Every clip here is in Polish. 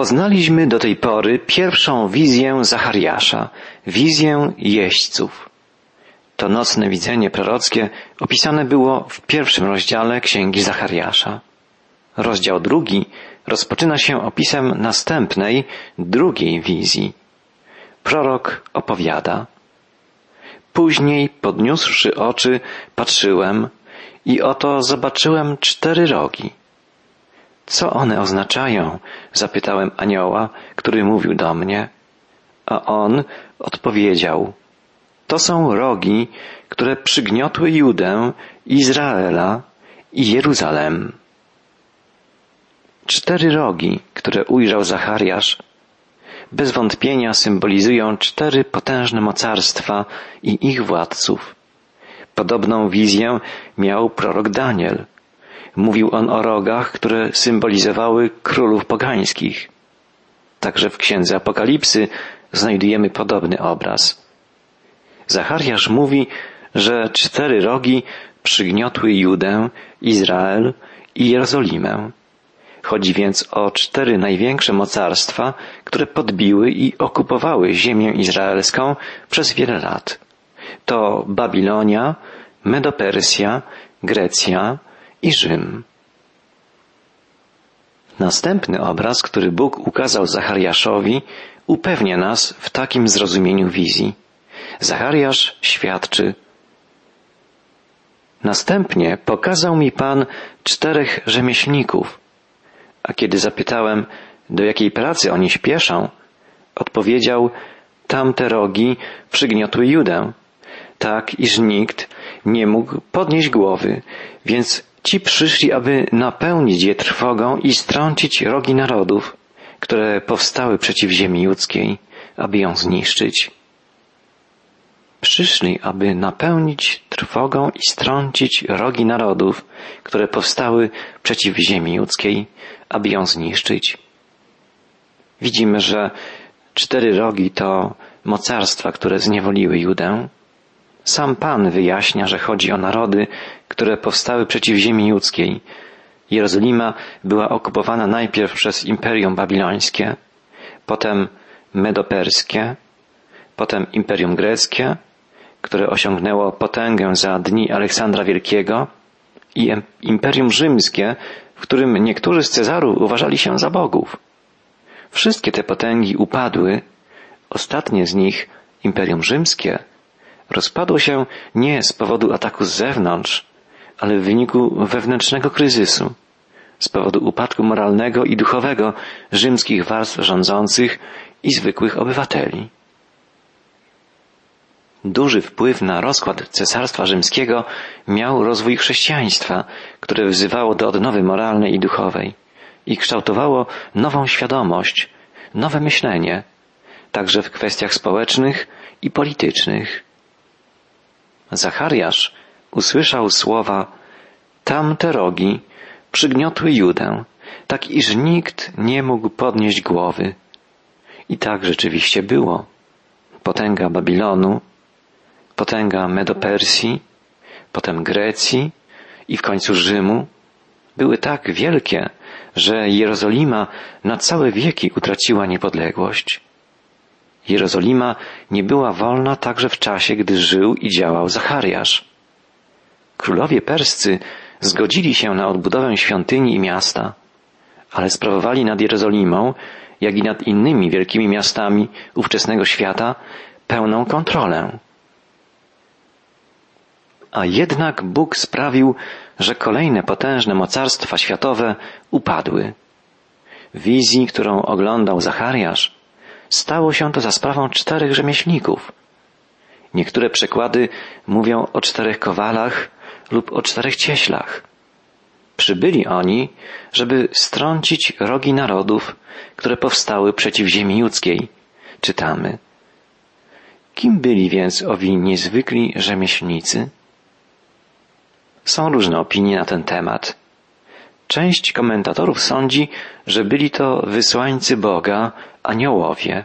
Poznaliśmy do tej pory pierwszą wizję Zachariasza, wizję jeźdźców. To nocne widzenie prorockie opisane było w pierwszym rozdziale Księgi Zachariasza. Rozdział drugi rozpoczyna się opisem następnej, drugiej wizji. Prorok opowiada. Później, podniósłszy oczy, patrzyłem i oto zobaczyłem cztery rogi. Co one oznaczają? Zapytałem anioła, który mówił do mnie. A on odpowiedział. To są rogi, które przygniotły Judę, Izraela i Jeruzalem. Cztery rogi, które ujrzał Zachariasz, bez wątpienia symbolizują cztery potężne mocarstwa i ich władców. Podobną wizję miał prorok Daniel. Mówił on o rogach, które symbolizowały królów pogańskich. Także w księdze Apokalipsy znajdujemy podobny obraz. Zachariasz mówi, że cztery rogi przygniotły Judę, Izrael i Jerozolimę. Chodzi więc o cztery największe mocarstwa, które podbiły i okupowały ziemię izraelską przez wiele lat. To Babilonia, Medopersja, Grecja i Rzym. Następny obraz, który Bóg ukazał Zachariaszowi, upewnia nas w takim zrozumieniu wizji. Zachariasz świadczy. Następnie pokazał mi Pan czterech rzemieślników, a kiedy zapytałem, do jakiej pracy oni śpieszą, odpowiedział, tamte rogi przygniotły Judę, tak iż nikt nie mógł podnieść głowy, więc ci przyszli, aby napełnić je trwogą i strącić rogi narodów, które powstały przeciw ziemi ludzkiej, aby ją zniszczyć. Przyszli, aby napełnić trwogą i strącić rogi narodów, które powstały przeciw ziemi ludzkiej, aby ją zniszczyć. Widzimy, że cztery rogi to mocarstwa, które zniewoliły Judę. Sam Pan wyjaśnia, że chodzi o narody, które powstały przeciw ziemi ludzkiej. Jerozolima była okupowana najpierw przez Imperium Babilońskie, potem Medoperskie, potem Imperium Greckie, które osiągnęło potęgę za dni Aleksandra Wielkiego i Imperium Rzymskie, w którym niektórzy z Cezarów uważali się za bogów. Wszystkie te potęgi upadły, ostatnie z nich, Imperium Rzymskie, rozpadło się nie z powodu ataku z zewnątrz, ale w wyniku wewnętrznego kryzysu, z powodu upadku moralnego i duchowego rzymskich warstw rządzących i zwykłych obywateli. Duży wpływ na rozkład Cesarstwa Rzymskiego miał rozwój chrześcijaństwa, które wzywało do odnowy moralnej i duchowej i kształtowało nową świadomość, nowe myślenie, także w kwestiach społecznych i politycznych. Zachariasz usłyszał słowa Tamte rogi przygniotły Judę, tak iż nikt nie mógł podnieść głowy. I tak rzeczywiście było. Potęga Babilonu potęga Medopersji, potem Grecji i w końcu Rzymu były tak wielkie, że Jerozolima na całe wieki utraciła niepodległość. Jerozolima nie była wolna także w czasie, gdy żył i działał Zachariasz. Królowie perscy zgodzili się na odbudowę świątyni i miasta, ale sprawowali nad Jerozolimą, jak i nad innymi wielkimi miastami ówczesnego świata, pełną kontrolę a jednak Bóg sprawił, że kolejne potężne mocarstwa światowe upadły. W wizji, którą oglądał Zachariasz, stało się to za sprawą czterech rzemieślników. Niektóre przekłady mówią o czterech kowalach lub o czterech cieślach. Przybyli oni, żeby strącić rogi narodów, które powstały przeciw ziemi ludzkiej. Czytamy. Kim byli więc owi niezwykli rzemieślnicy? Są różne opinie na ten temat. Część komentatorów sądzi, że byli to wysłańcy Boga, aniołowie.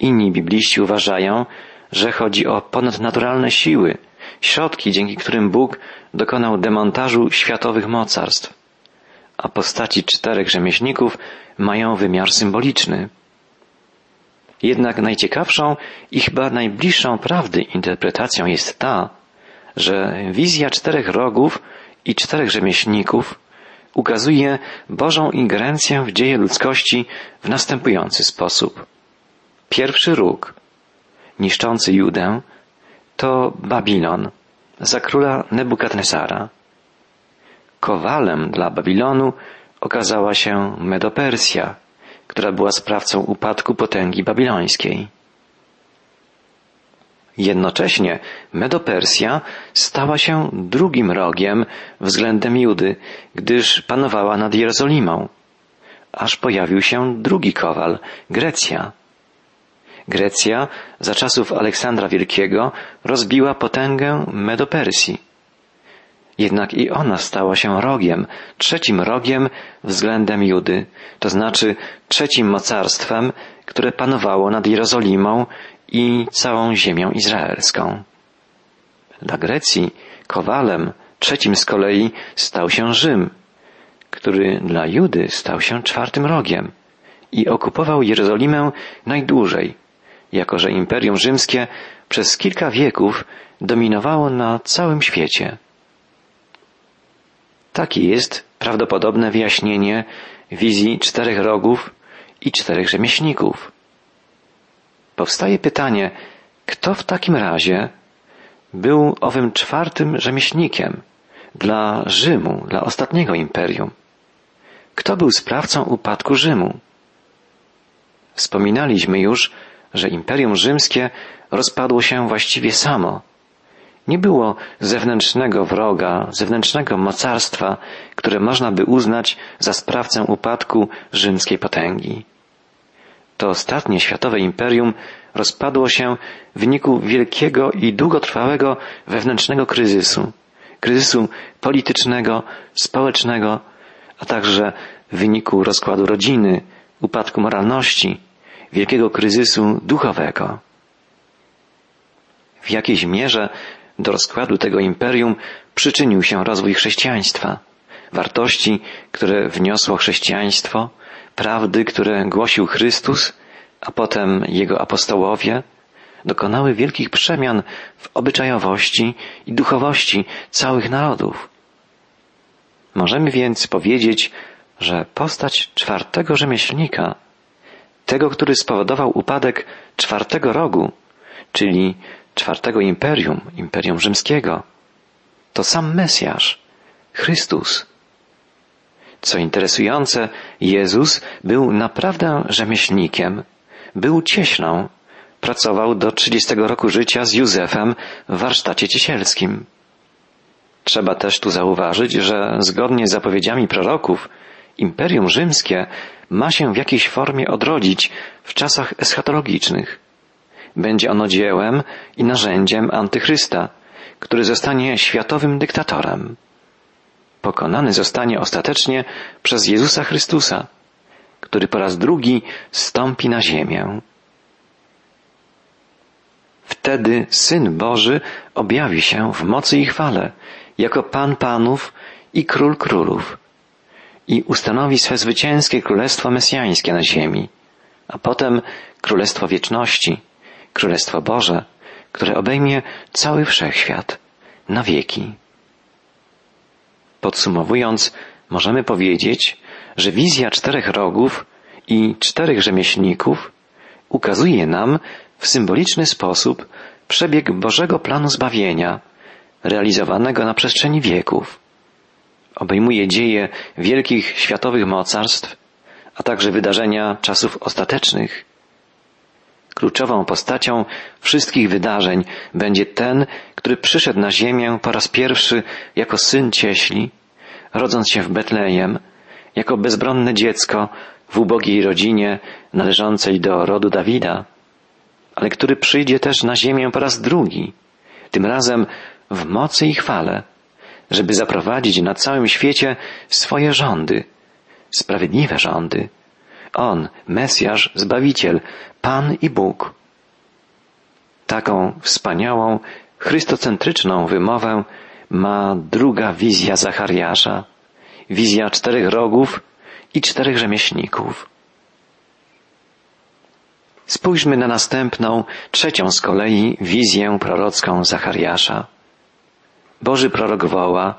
Inni bibliści uważają, że chodzi o ponadnaturalne siły, środki, dzięki którym Bóg dokonał demontażu światowych mocarstw. a postaci czterech rzemieślników mają wymiar symboliczny. Jednak najciekawszą i chyba najbliższą prawdy interpretacją jest ta, że wizja czterech rogów i czterech rzemieślników ukazuje Bożą ingerencję w dzieje ludzkości w następujący sposób. Pierwszy róg, niszczący Judę, to Babilon za króla Nebukadnesara. Kowalem dla Babilonu okazała się Medopersja, która była sprawcą upadku potęgi babilońskiej. Jednocześnie Medopersja stała się drugim rogiem względem Judy, gdyż panowała nad Jerozolimą. Aż pojawił się drugi kowal, Grecja. Grecja za czasów Aleksandra Wielkiego rozbiła potęgę Medopersji. Jednak i ona stała się rogiem, trzecim rogiem względem Judy, to znaczy trzecim mocarstwem, które panowało nad Jerozolimą i całą ziemią izraelską. Dla Grecji kowalem trzecim z kolei stał się Rzym, który dla Judy stał się czwartym rogiem i okupował Jerozolimę najdłużej, jako że Imperium Rzymskie przez kilka wieków dominowało na całym świecie. Takie jest prawdopodobne wyjaśnienie wizji czterech rogów i czterech rzemieślników. Powstaje pytanie, kto w takim razie był owym czwartym rzemieślnikiem dla Rzymu, dla ostatniego imperium? Kto był sprawcą upadku Rzymu? Wspominaliśmy już, że Imperium Rzymskie rozpadło się właściwie samo. Nie było zewnętrznego wroga, zewnętrznego mocarstwa, które można by uznać za sprawcę upadku rzymskiej potęgi. To ostatnie światowe imperium rozpadło się w wyniku wielkiego i długotrwałego wewnętrznego kryzysu, kryzysu politycznego, społecznego, a także w wyniku rozkładu rodziny, upadku moralności, wielkiego kryzysu duchowego. W jakiejś mierze do rozkładu tego imperium przyczynił się rozwój chrześcijaństwa, wartości, które wniosło chrześcijaństwo, prawdy, które głosił Chrystus, a potem Jego apostołowie, dokonały wielkich przemian w obyczajowości i duchowości całych narodów. Możemy więc powiedzieć, że postać czwartego rzemieślnika, tego, który spowodował upadek czwartego rogu, czyli czwartego imperium, imperium rzymskiego, to sam Mesjasz, Chrystus. Co interesujące, Jezus był naprawdę rzemieślnikiem, był cieśną, pracował do 30 roku życia z Józefem w warsztacie ciesielskim. Trzeba też tu zauważyć, że zgodnie z zapowiedziami proroków, Imperium Rzymskie ma się w jakiejś formie odrodzić w czasach eschatologicznych. Będzie ono dziełem i narzędziem antychrysta, który zostanie światowym dyktatorem. Pokonany zostanie ostatecznie przez Jezusa Chrystusa, który po raz drugi stąpi na ziemię. Wtedy Syn Boży objawi się w mocy i chwale, jako Pan Panów i Król Królów i ustanowi swe zwycięskie królestwo mesjańskie na ziemi, a potem królestwo wieczności, królestwo Boże, które obejmie cały wszechświat na wieki. Podsumowując, możemy powiedzieć, że wizja czterech rogów i czterech rzemieślników ukazuje nam w symboliczny sposób przebieg Bożego planu zbawienia, realizowanego na przestrzeni wieków. Obejmuje dzieje wielkich światowych mocarstw, a także wydarzenia czasów ostatecznych. Kluczową postacią wszystkich wydarzeń będzie ten, który przyszedł na ziemię po raz pierwszy jako syn cieśli, rodząc się w Betlejem, jako bezbronne dziecko w ubogiej rodzinie należącej do rodu Dawida, ale który przyjdzie też na ziemię po raz drugi, tym razem w mocy i chwale, żeby zaprowadzić na całym świecie swoje rządy, sprawiedliwe rządy. On, Mesjasz, Zbawiciel, Pan i Bóg. Taką wspaniałą, chrystocentryczną wymowę ma druga wizja Zachariasza, wizja czterech rogów i czterech rzemieślników. Spójrzmy na następną, trzecią z kolei wizję prorocką Zachariasza. Boży prorok woła,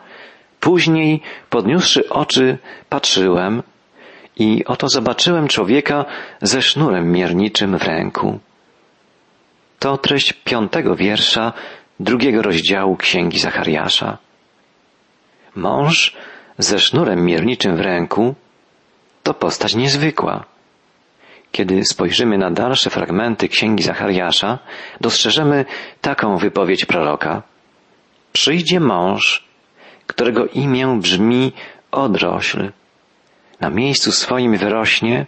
później podniósłszy oczy patrzyłem i oto zobaczyłem człowieka ze sznurem mierniczym w ręku. To treść piątego wiersza drugiego rozdziału Księgi Zachariasza. Mąż ze sznurem mierniczym w ręku to postać niezwykła. Kiedy spojrzymy na dalsze fragmenty Księgi Zachariasza, dostrzeżemy taką wypowiedź proroka. Przyjdzie mąż, którego imię brzmi odrośl. Na miejscu swoim wyrośnie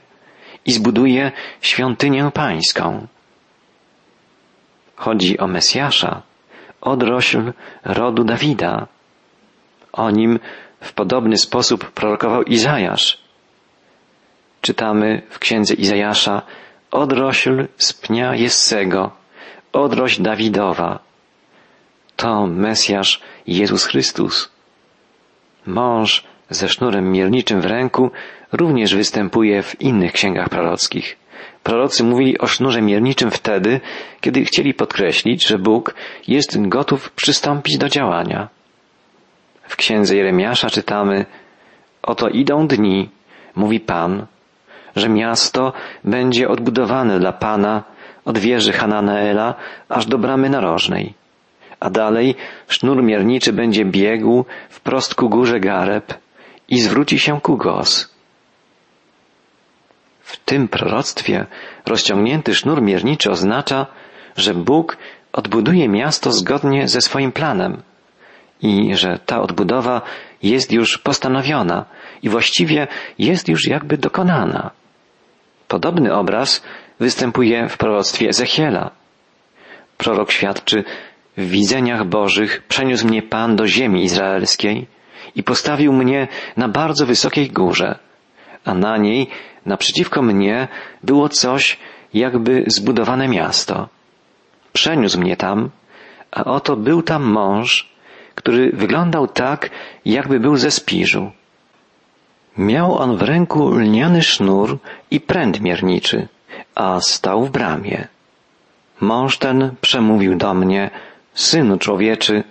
i zbuduje świątynię pańską. Chodzi o Mesjasza, odrośl rodu Dawida. O nim w podobny sposób prorokował Izajasz. Czytamy w księdze Izajasza odrośl z pnia Jessego, odrośl Dawidowa. To Mesjasz Jezus Chrystus. Mąż ze sznurem mielniczym w ręku również występuje w innych księgach prorockich. Prorocy mówili o sznurze mierniczym wtedy, kiedy chcieli podkreślić, że Bóg jest gotów przystąpić do działania. W księdze Jeremiasza czytamy Oto idą dni, mówi Pan, że miasto będzie odbudowane dla Pana od wieży Hananaela aż do bramy narożnej. A dalej sznur mierniczy będzie biegł wprost ku górze Gareb i zwróci się ku Gos. W tym proroctwie rozciągnięty sznur mierniczy oznacza, że Bóg odbuduje miasto zgodnie ze swoim planem i że ta odbudowa jest już postanowiona i właściwie jest już jakby dokonana. Podobny obraz występuje w proroctwie Ezechiela. Prorok świadczy, w widzeniach Bożych przeniósł mnie Pan do ziemi izraelskiej i postawił mnie na bardzo wysokiej górze, a na niej naprzeciwko mnie było coś jakby zbudowane miasto. Przeniósł mnie tam, a oto był tam mąż, który wyglądał tak, jakby był ze spiżu. Miał on w ręku lniany sznur i pręt mierniczy, a stał w bramie. Mąż ten przemówił do mnie, synu człowieczy,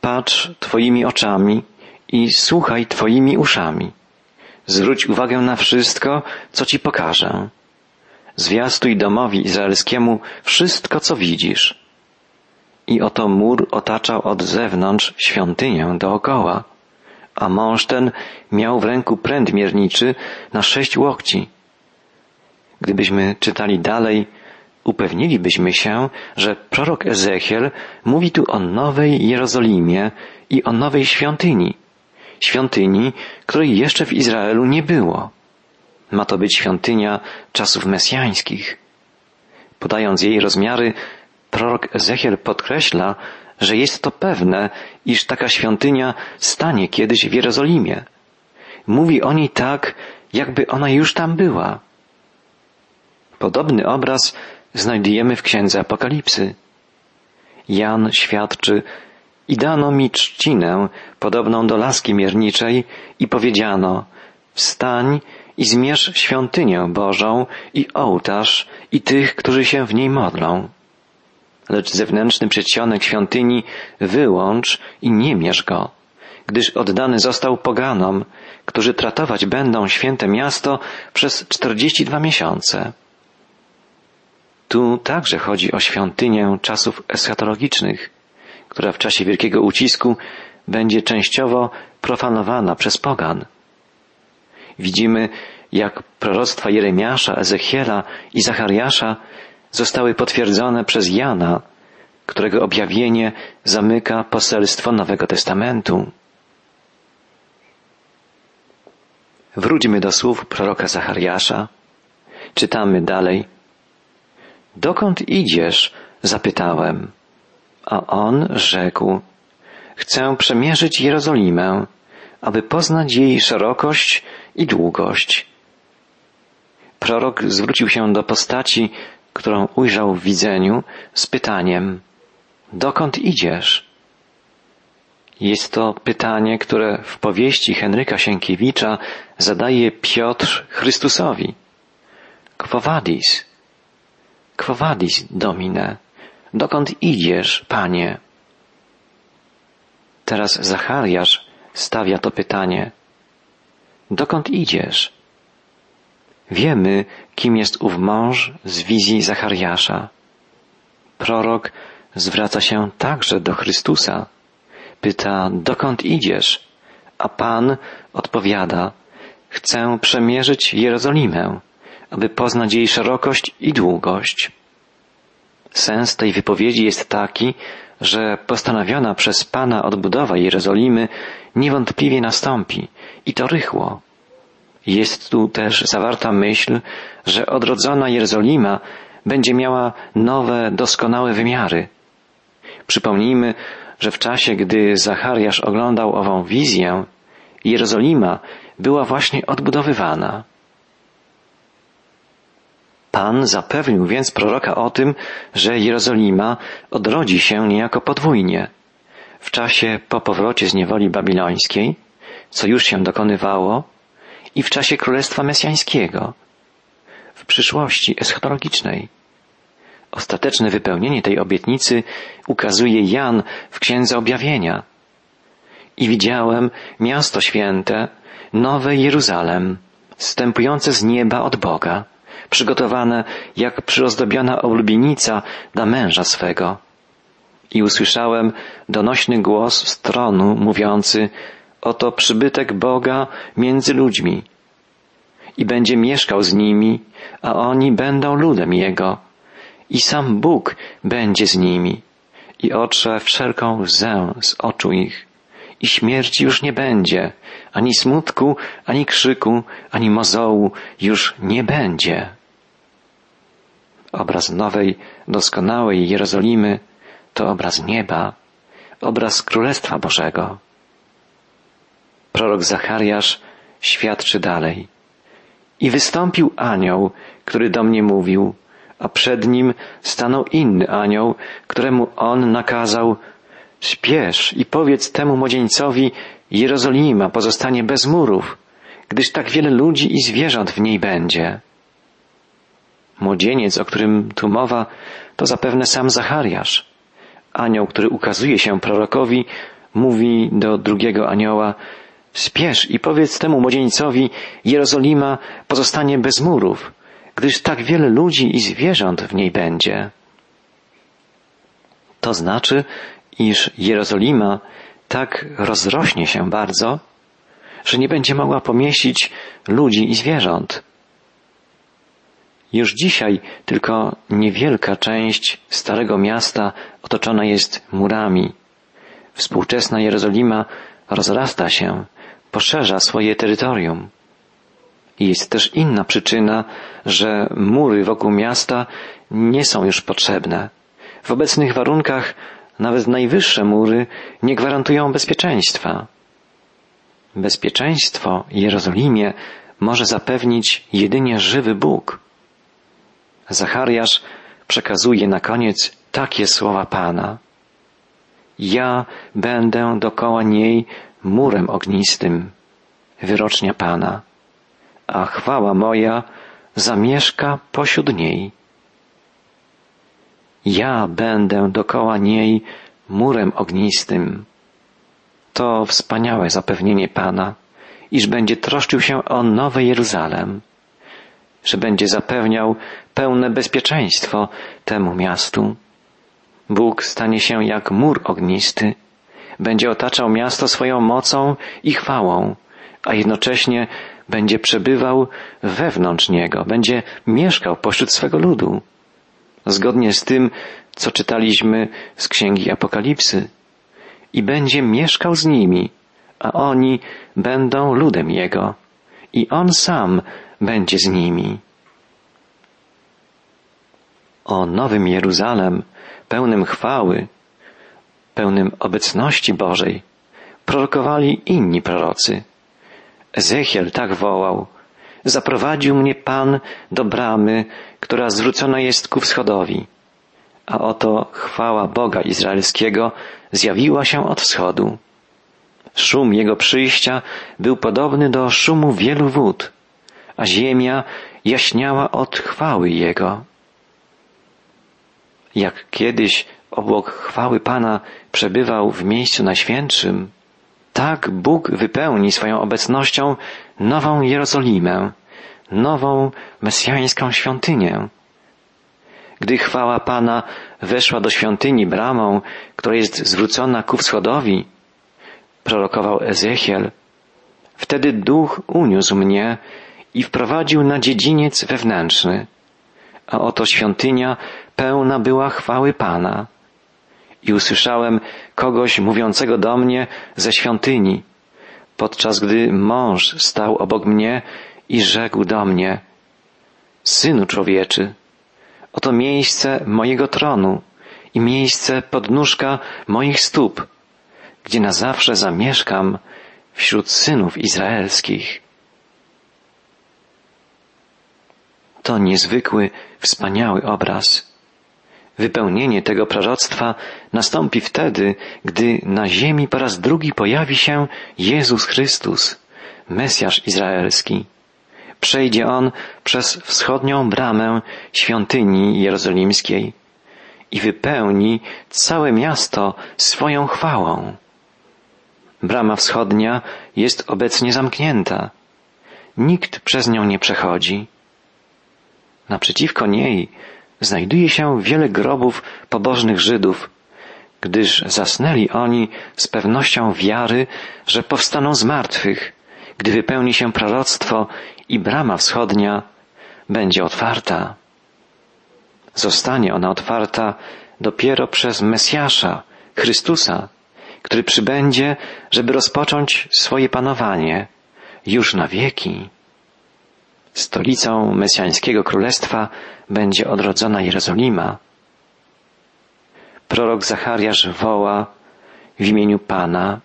patrz twoimi oczami i słuchaj twoimi uszami. Zwróć uwagę na wszystko, co ci pokażę. Zwiastuj domowi izraelskiemu wszystko, co widzisz. I oto mur otaczał od zewnątrz świątynię dookoła a mąż ten miał w ręku pręt mierniczy na sześć łokci. Gdybyśmy czytali dalej, upewnilibyśmy się, że prorok Ezechiel mówi tu o nowej Jerozolimie i o nowej świątyni. Świątyni, której jeszcze w Izraelu nie było. Ma to być świątynia czasów mesjańskich. Podając jej rozmiary, prorok Ezechiel podkreśla, że jest to pewne, iż taka świątynia stanie kiedyś w Jerozolimie. Mówi o niej tak, jakby ona już tam była. Podobny obraz znajdujemy w księdze Apokalipsy. Jan świadczy, i dano mi trzcinę podobną do laski mierniczej i powiedziano, wstań i zmierz świątynię Bożą i ołtarz i tych, którzy się w niej modlą lecz zewnętrzny przedsionek świątyni wyłącz i nie mierz go, gdyż oddany został poganom, którzy tratować będą święte miasto przez czterdzieści dwa miesiące. Tu także chodzi o świątynię czasów eschatologicznych, która w czasie wielkiego ucisku będzie częściowo profanowana przez pogan. Widzimy, jak proroctwa Jeremiasza, Ezechiela i Zachariasza zostały potwierdzone przez Jana, którego objawienie zamyka poselstwo Nowego Testamentu. Wróćmy do słów proroka Zachariasza. Czytamy dalej. Dokąd idziesz? zapytałem. A on rzekł, chcę przemierzyć Jerozolimę, aby poznać jej szerokość i długość. Prorok zwrócił się do postaci, którą ujrzał w widzeniu z pytaniem, dokąd idziesz? Jest to pytanie, które w powieści Henryka Sienkiewicza zadaje Piotr Chrystusowi. Quo vadis? Quo Domine? Dokąd idziesz, Panie? Teraz Zachariasz stawia to pytanie. Dokąd idziesz? Wiemy, kim jest ów mąż z wizji Zachariasza. Prorok zwraca się także do Chrystusa. Pyta, dokąd idziesz? A Pan odpowiada, chcę przemierzyć Jerozolimę, aby poznać jej szerokość i długość. Sens tej wypowiedzi jest taki, że postanowiona przez Pana odbudowa Jerozolimy niewątpliwie nastąpi i to rychło. Jest tu też zawarta myśl, że odrodzona Jerozolima będzie miała nowe, doskonałe wymiary. Przypomnijmy, że w czasie, gdy Zachariasz oglądał ową wizję, Jerozolima była właśnie odbudowywana. Pan zapewnił więc proroka o tym, że Jerozolima odrodzi się niejako podwójnie. W czasie po powrocie z niewoli babilońskiej, co już się dokonywało, i w czasie Królestwa Mesjańskiego, w przyszłości eschatologicznej. Ostateczne wypełnienie tej obietnicy ukazuje Jan w Księdze Objawienia. I widziałem miasto święte, nowe Jeruzalem, stępujące z nieba od Boga, przygotowane jak przyozdobiona oblubienica dla męża swego. I usłyszałem donośny głos z tronu mówiący, oto przybytek Boga między ludźmi. I będzie mieszkał z nimi, a oni będą ludem Jego. I sam Bóg będzie z nimi. I otrze wszelką łzę z oczu ich. I śmierci już nie będzie, ani smutku, ani krzyku, ani mozołu już nie będzie. Obraz nowej, doskonałej Jerozolimy to obraz nieba, obraz Królestwa Bożego. Prorok Zachariasz świadczy dalej. I wystąpił anioł, który do mnie mówił, a przed nim stanął inny anioł, któremu on nakazał, śpiesz i powiedz temu młodzieńcowi, Jerozolima pozostanie bez murów, gdyż tak wiele ludzi i zwierząt w niej będzie. Młodzieniec, o którym tu mowa, to zapewne sam Zachariasz. Anioł, który ukazuje się prorokowi, mówi do drugiego anioła, Spiesz i powiedz temu młodzieńcowi, Jerozolima pozostanie bez murów, gdyż tak wiele ludzi i zwierząt w niej będzie. To znaczy, iż Jerozolima tak rozrośnie się bardzo, że nie będzie mogła pomieścić ludzi i zwierząt. Już dzisiaj tylko niewielka część Starego Miasta otoczona jest murami. Współczesna Jerozolima rozrasta się, poszerza swoje terytorium. Jest też inna przyczyna, że mury wokół miasta nie są już potrzebne. W obecnych warunkach nawet najwyższe mury nie gwarantują bezpieczeństwa. Bezpieczeństwo Jerozolimie może zapewnić jedynie żywy Bóg. Zachariasz przekazuje na koniec takie słowa Pana. Ja będę dokoła niej murem ognistym, wyrocznia Pana, a chwała moja zamieszka pośród niej. Ja będę dokoła niej murem ognistym. To wspaniałe zapewnienie Pana, iż będzie troszczył się o Nowe Jeruzalem, że będzie zapewniał pełne bezpieczeństwo temu miastu. Bóg stanie się jak mur ognisty, będzie otaczał miasto swoją mocą i chwałą, a jednocześnie będzie przebywał wewnątrz niego, będzie mieszkał pośród swego ludu. Zgodnie z tym, co czytaliśmy z księgi Apokalipsy, i będzie mieszkał z nimi, a oni będą ludem jego, i on sam będzie z nimi. O nowym Jeruzalem, pełnym chwały, pełnym obecności Bożej, prorokowali inni prorocy. Ezechiel tak wołał, zaprowadził mnie Pan do bramy, która zwrócona jest ku wschodowi. A oto chwała Boga Izraelskiego zjawiła się od wschodu Szum jego przyjścia był podobny do szumu wielu wód, a ziemia jaśniała od chwały jego. Jak kiedyś obok chwały Pana przebywał w miejscu najświętszym, tak Bóg wypełni swoją obecnością nową Jerozolimę, nową mesjańską świątynię. Gdy chwała Pana weszła do świątyni bramą, która jest zwrócona ku wschodowi, prorokował Ezechiel, wtedy duch uniósł mnie i wprowadził na dziedziniec wewnętrzny, a oto świątynia pełna była chwały Pana. I usłyszałem kogoś mówiącego do mnie ze świątyni, podczas gdy mąż stał obok mnie i rzekł do mnie, Synu człowieczy, oto miejsce mojego tronu i miejsce podnóżka moich stóp, gdzie na zawsze zamieszkam wśród synów izraelskich. To niezwykły, wspaniały obraz. Wypełnienie tego proroctwa nastąpi wtedy, gdy na ziemi po raz drugi pojawi się Jezus Chrystus, Mesjasz Izraelski. Przejdzie On przez wschodnią bramę świątyni jerozolimskiej i wypełni całe miasto swoją chwałą. Brama wschodnia jest obecnie zamknięta. Nikt przez nią nie przechodzi. Naprzeciwko niej znajduje się wiele grobów pobożnych Żydów, gdyż zasnęli oni z pewnością wiary, że powstaną z martwych, gdy wypełni się proroctwo i brama wschodnia będzie otwarta. Zostanie ona otwarta dopiero przez Mesjasza, Chrystusa, który przybędzie, żeby rozpocząć swoje panowanie już na wieki. Stolicą mesjańskiego królestwa będzie odrodzona Jerozolima. Prorok Zachariasz woła w imieniu Pana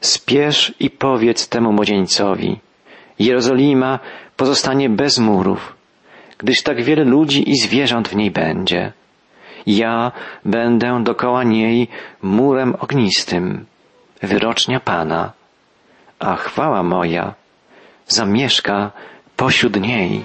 Spiesz i powiedz temu młodzieńcowi Jerozolima pozostanie bez murów, gdyż tak wiele ludzi i zwierząt w niej będzie. Ja będę dokoła niej murem ognistym, wyrocznia Pana, a chwała moja zamieszka pośród niej.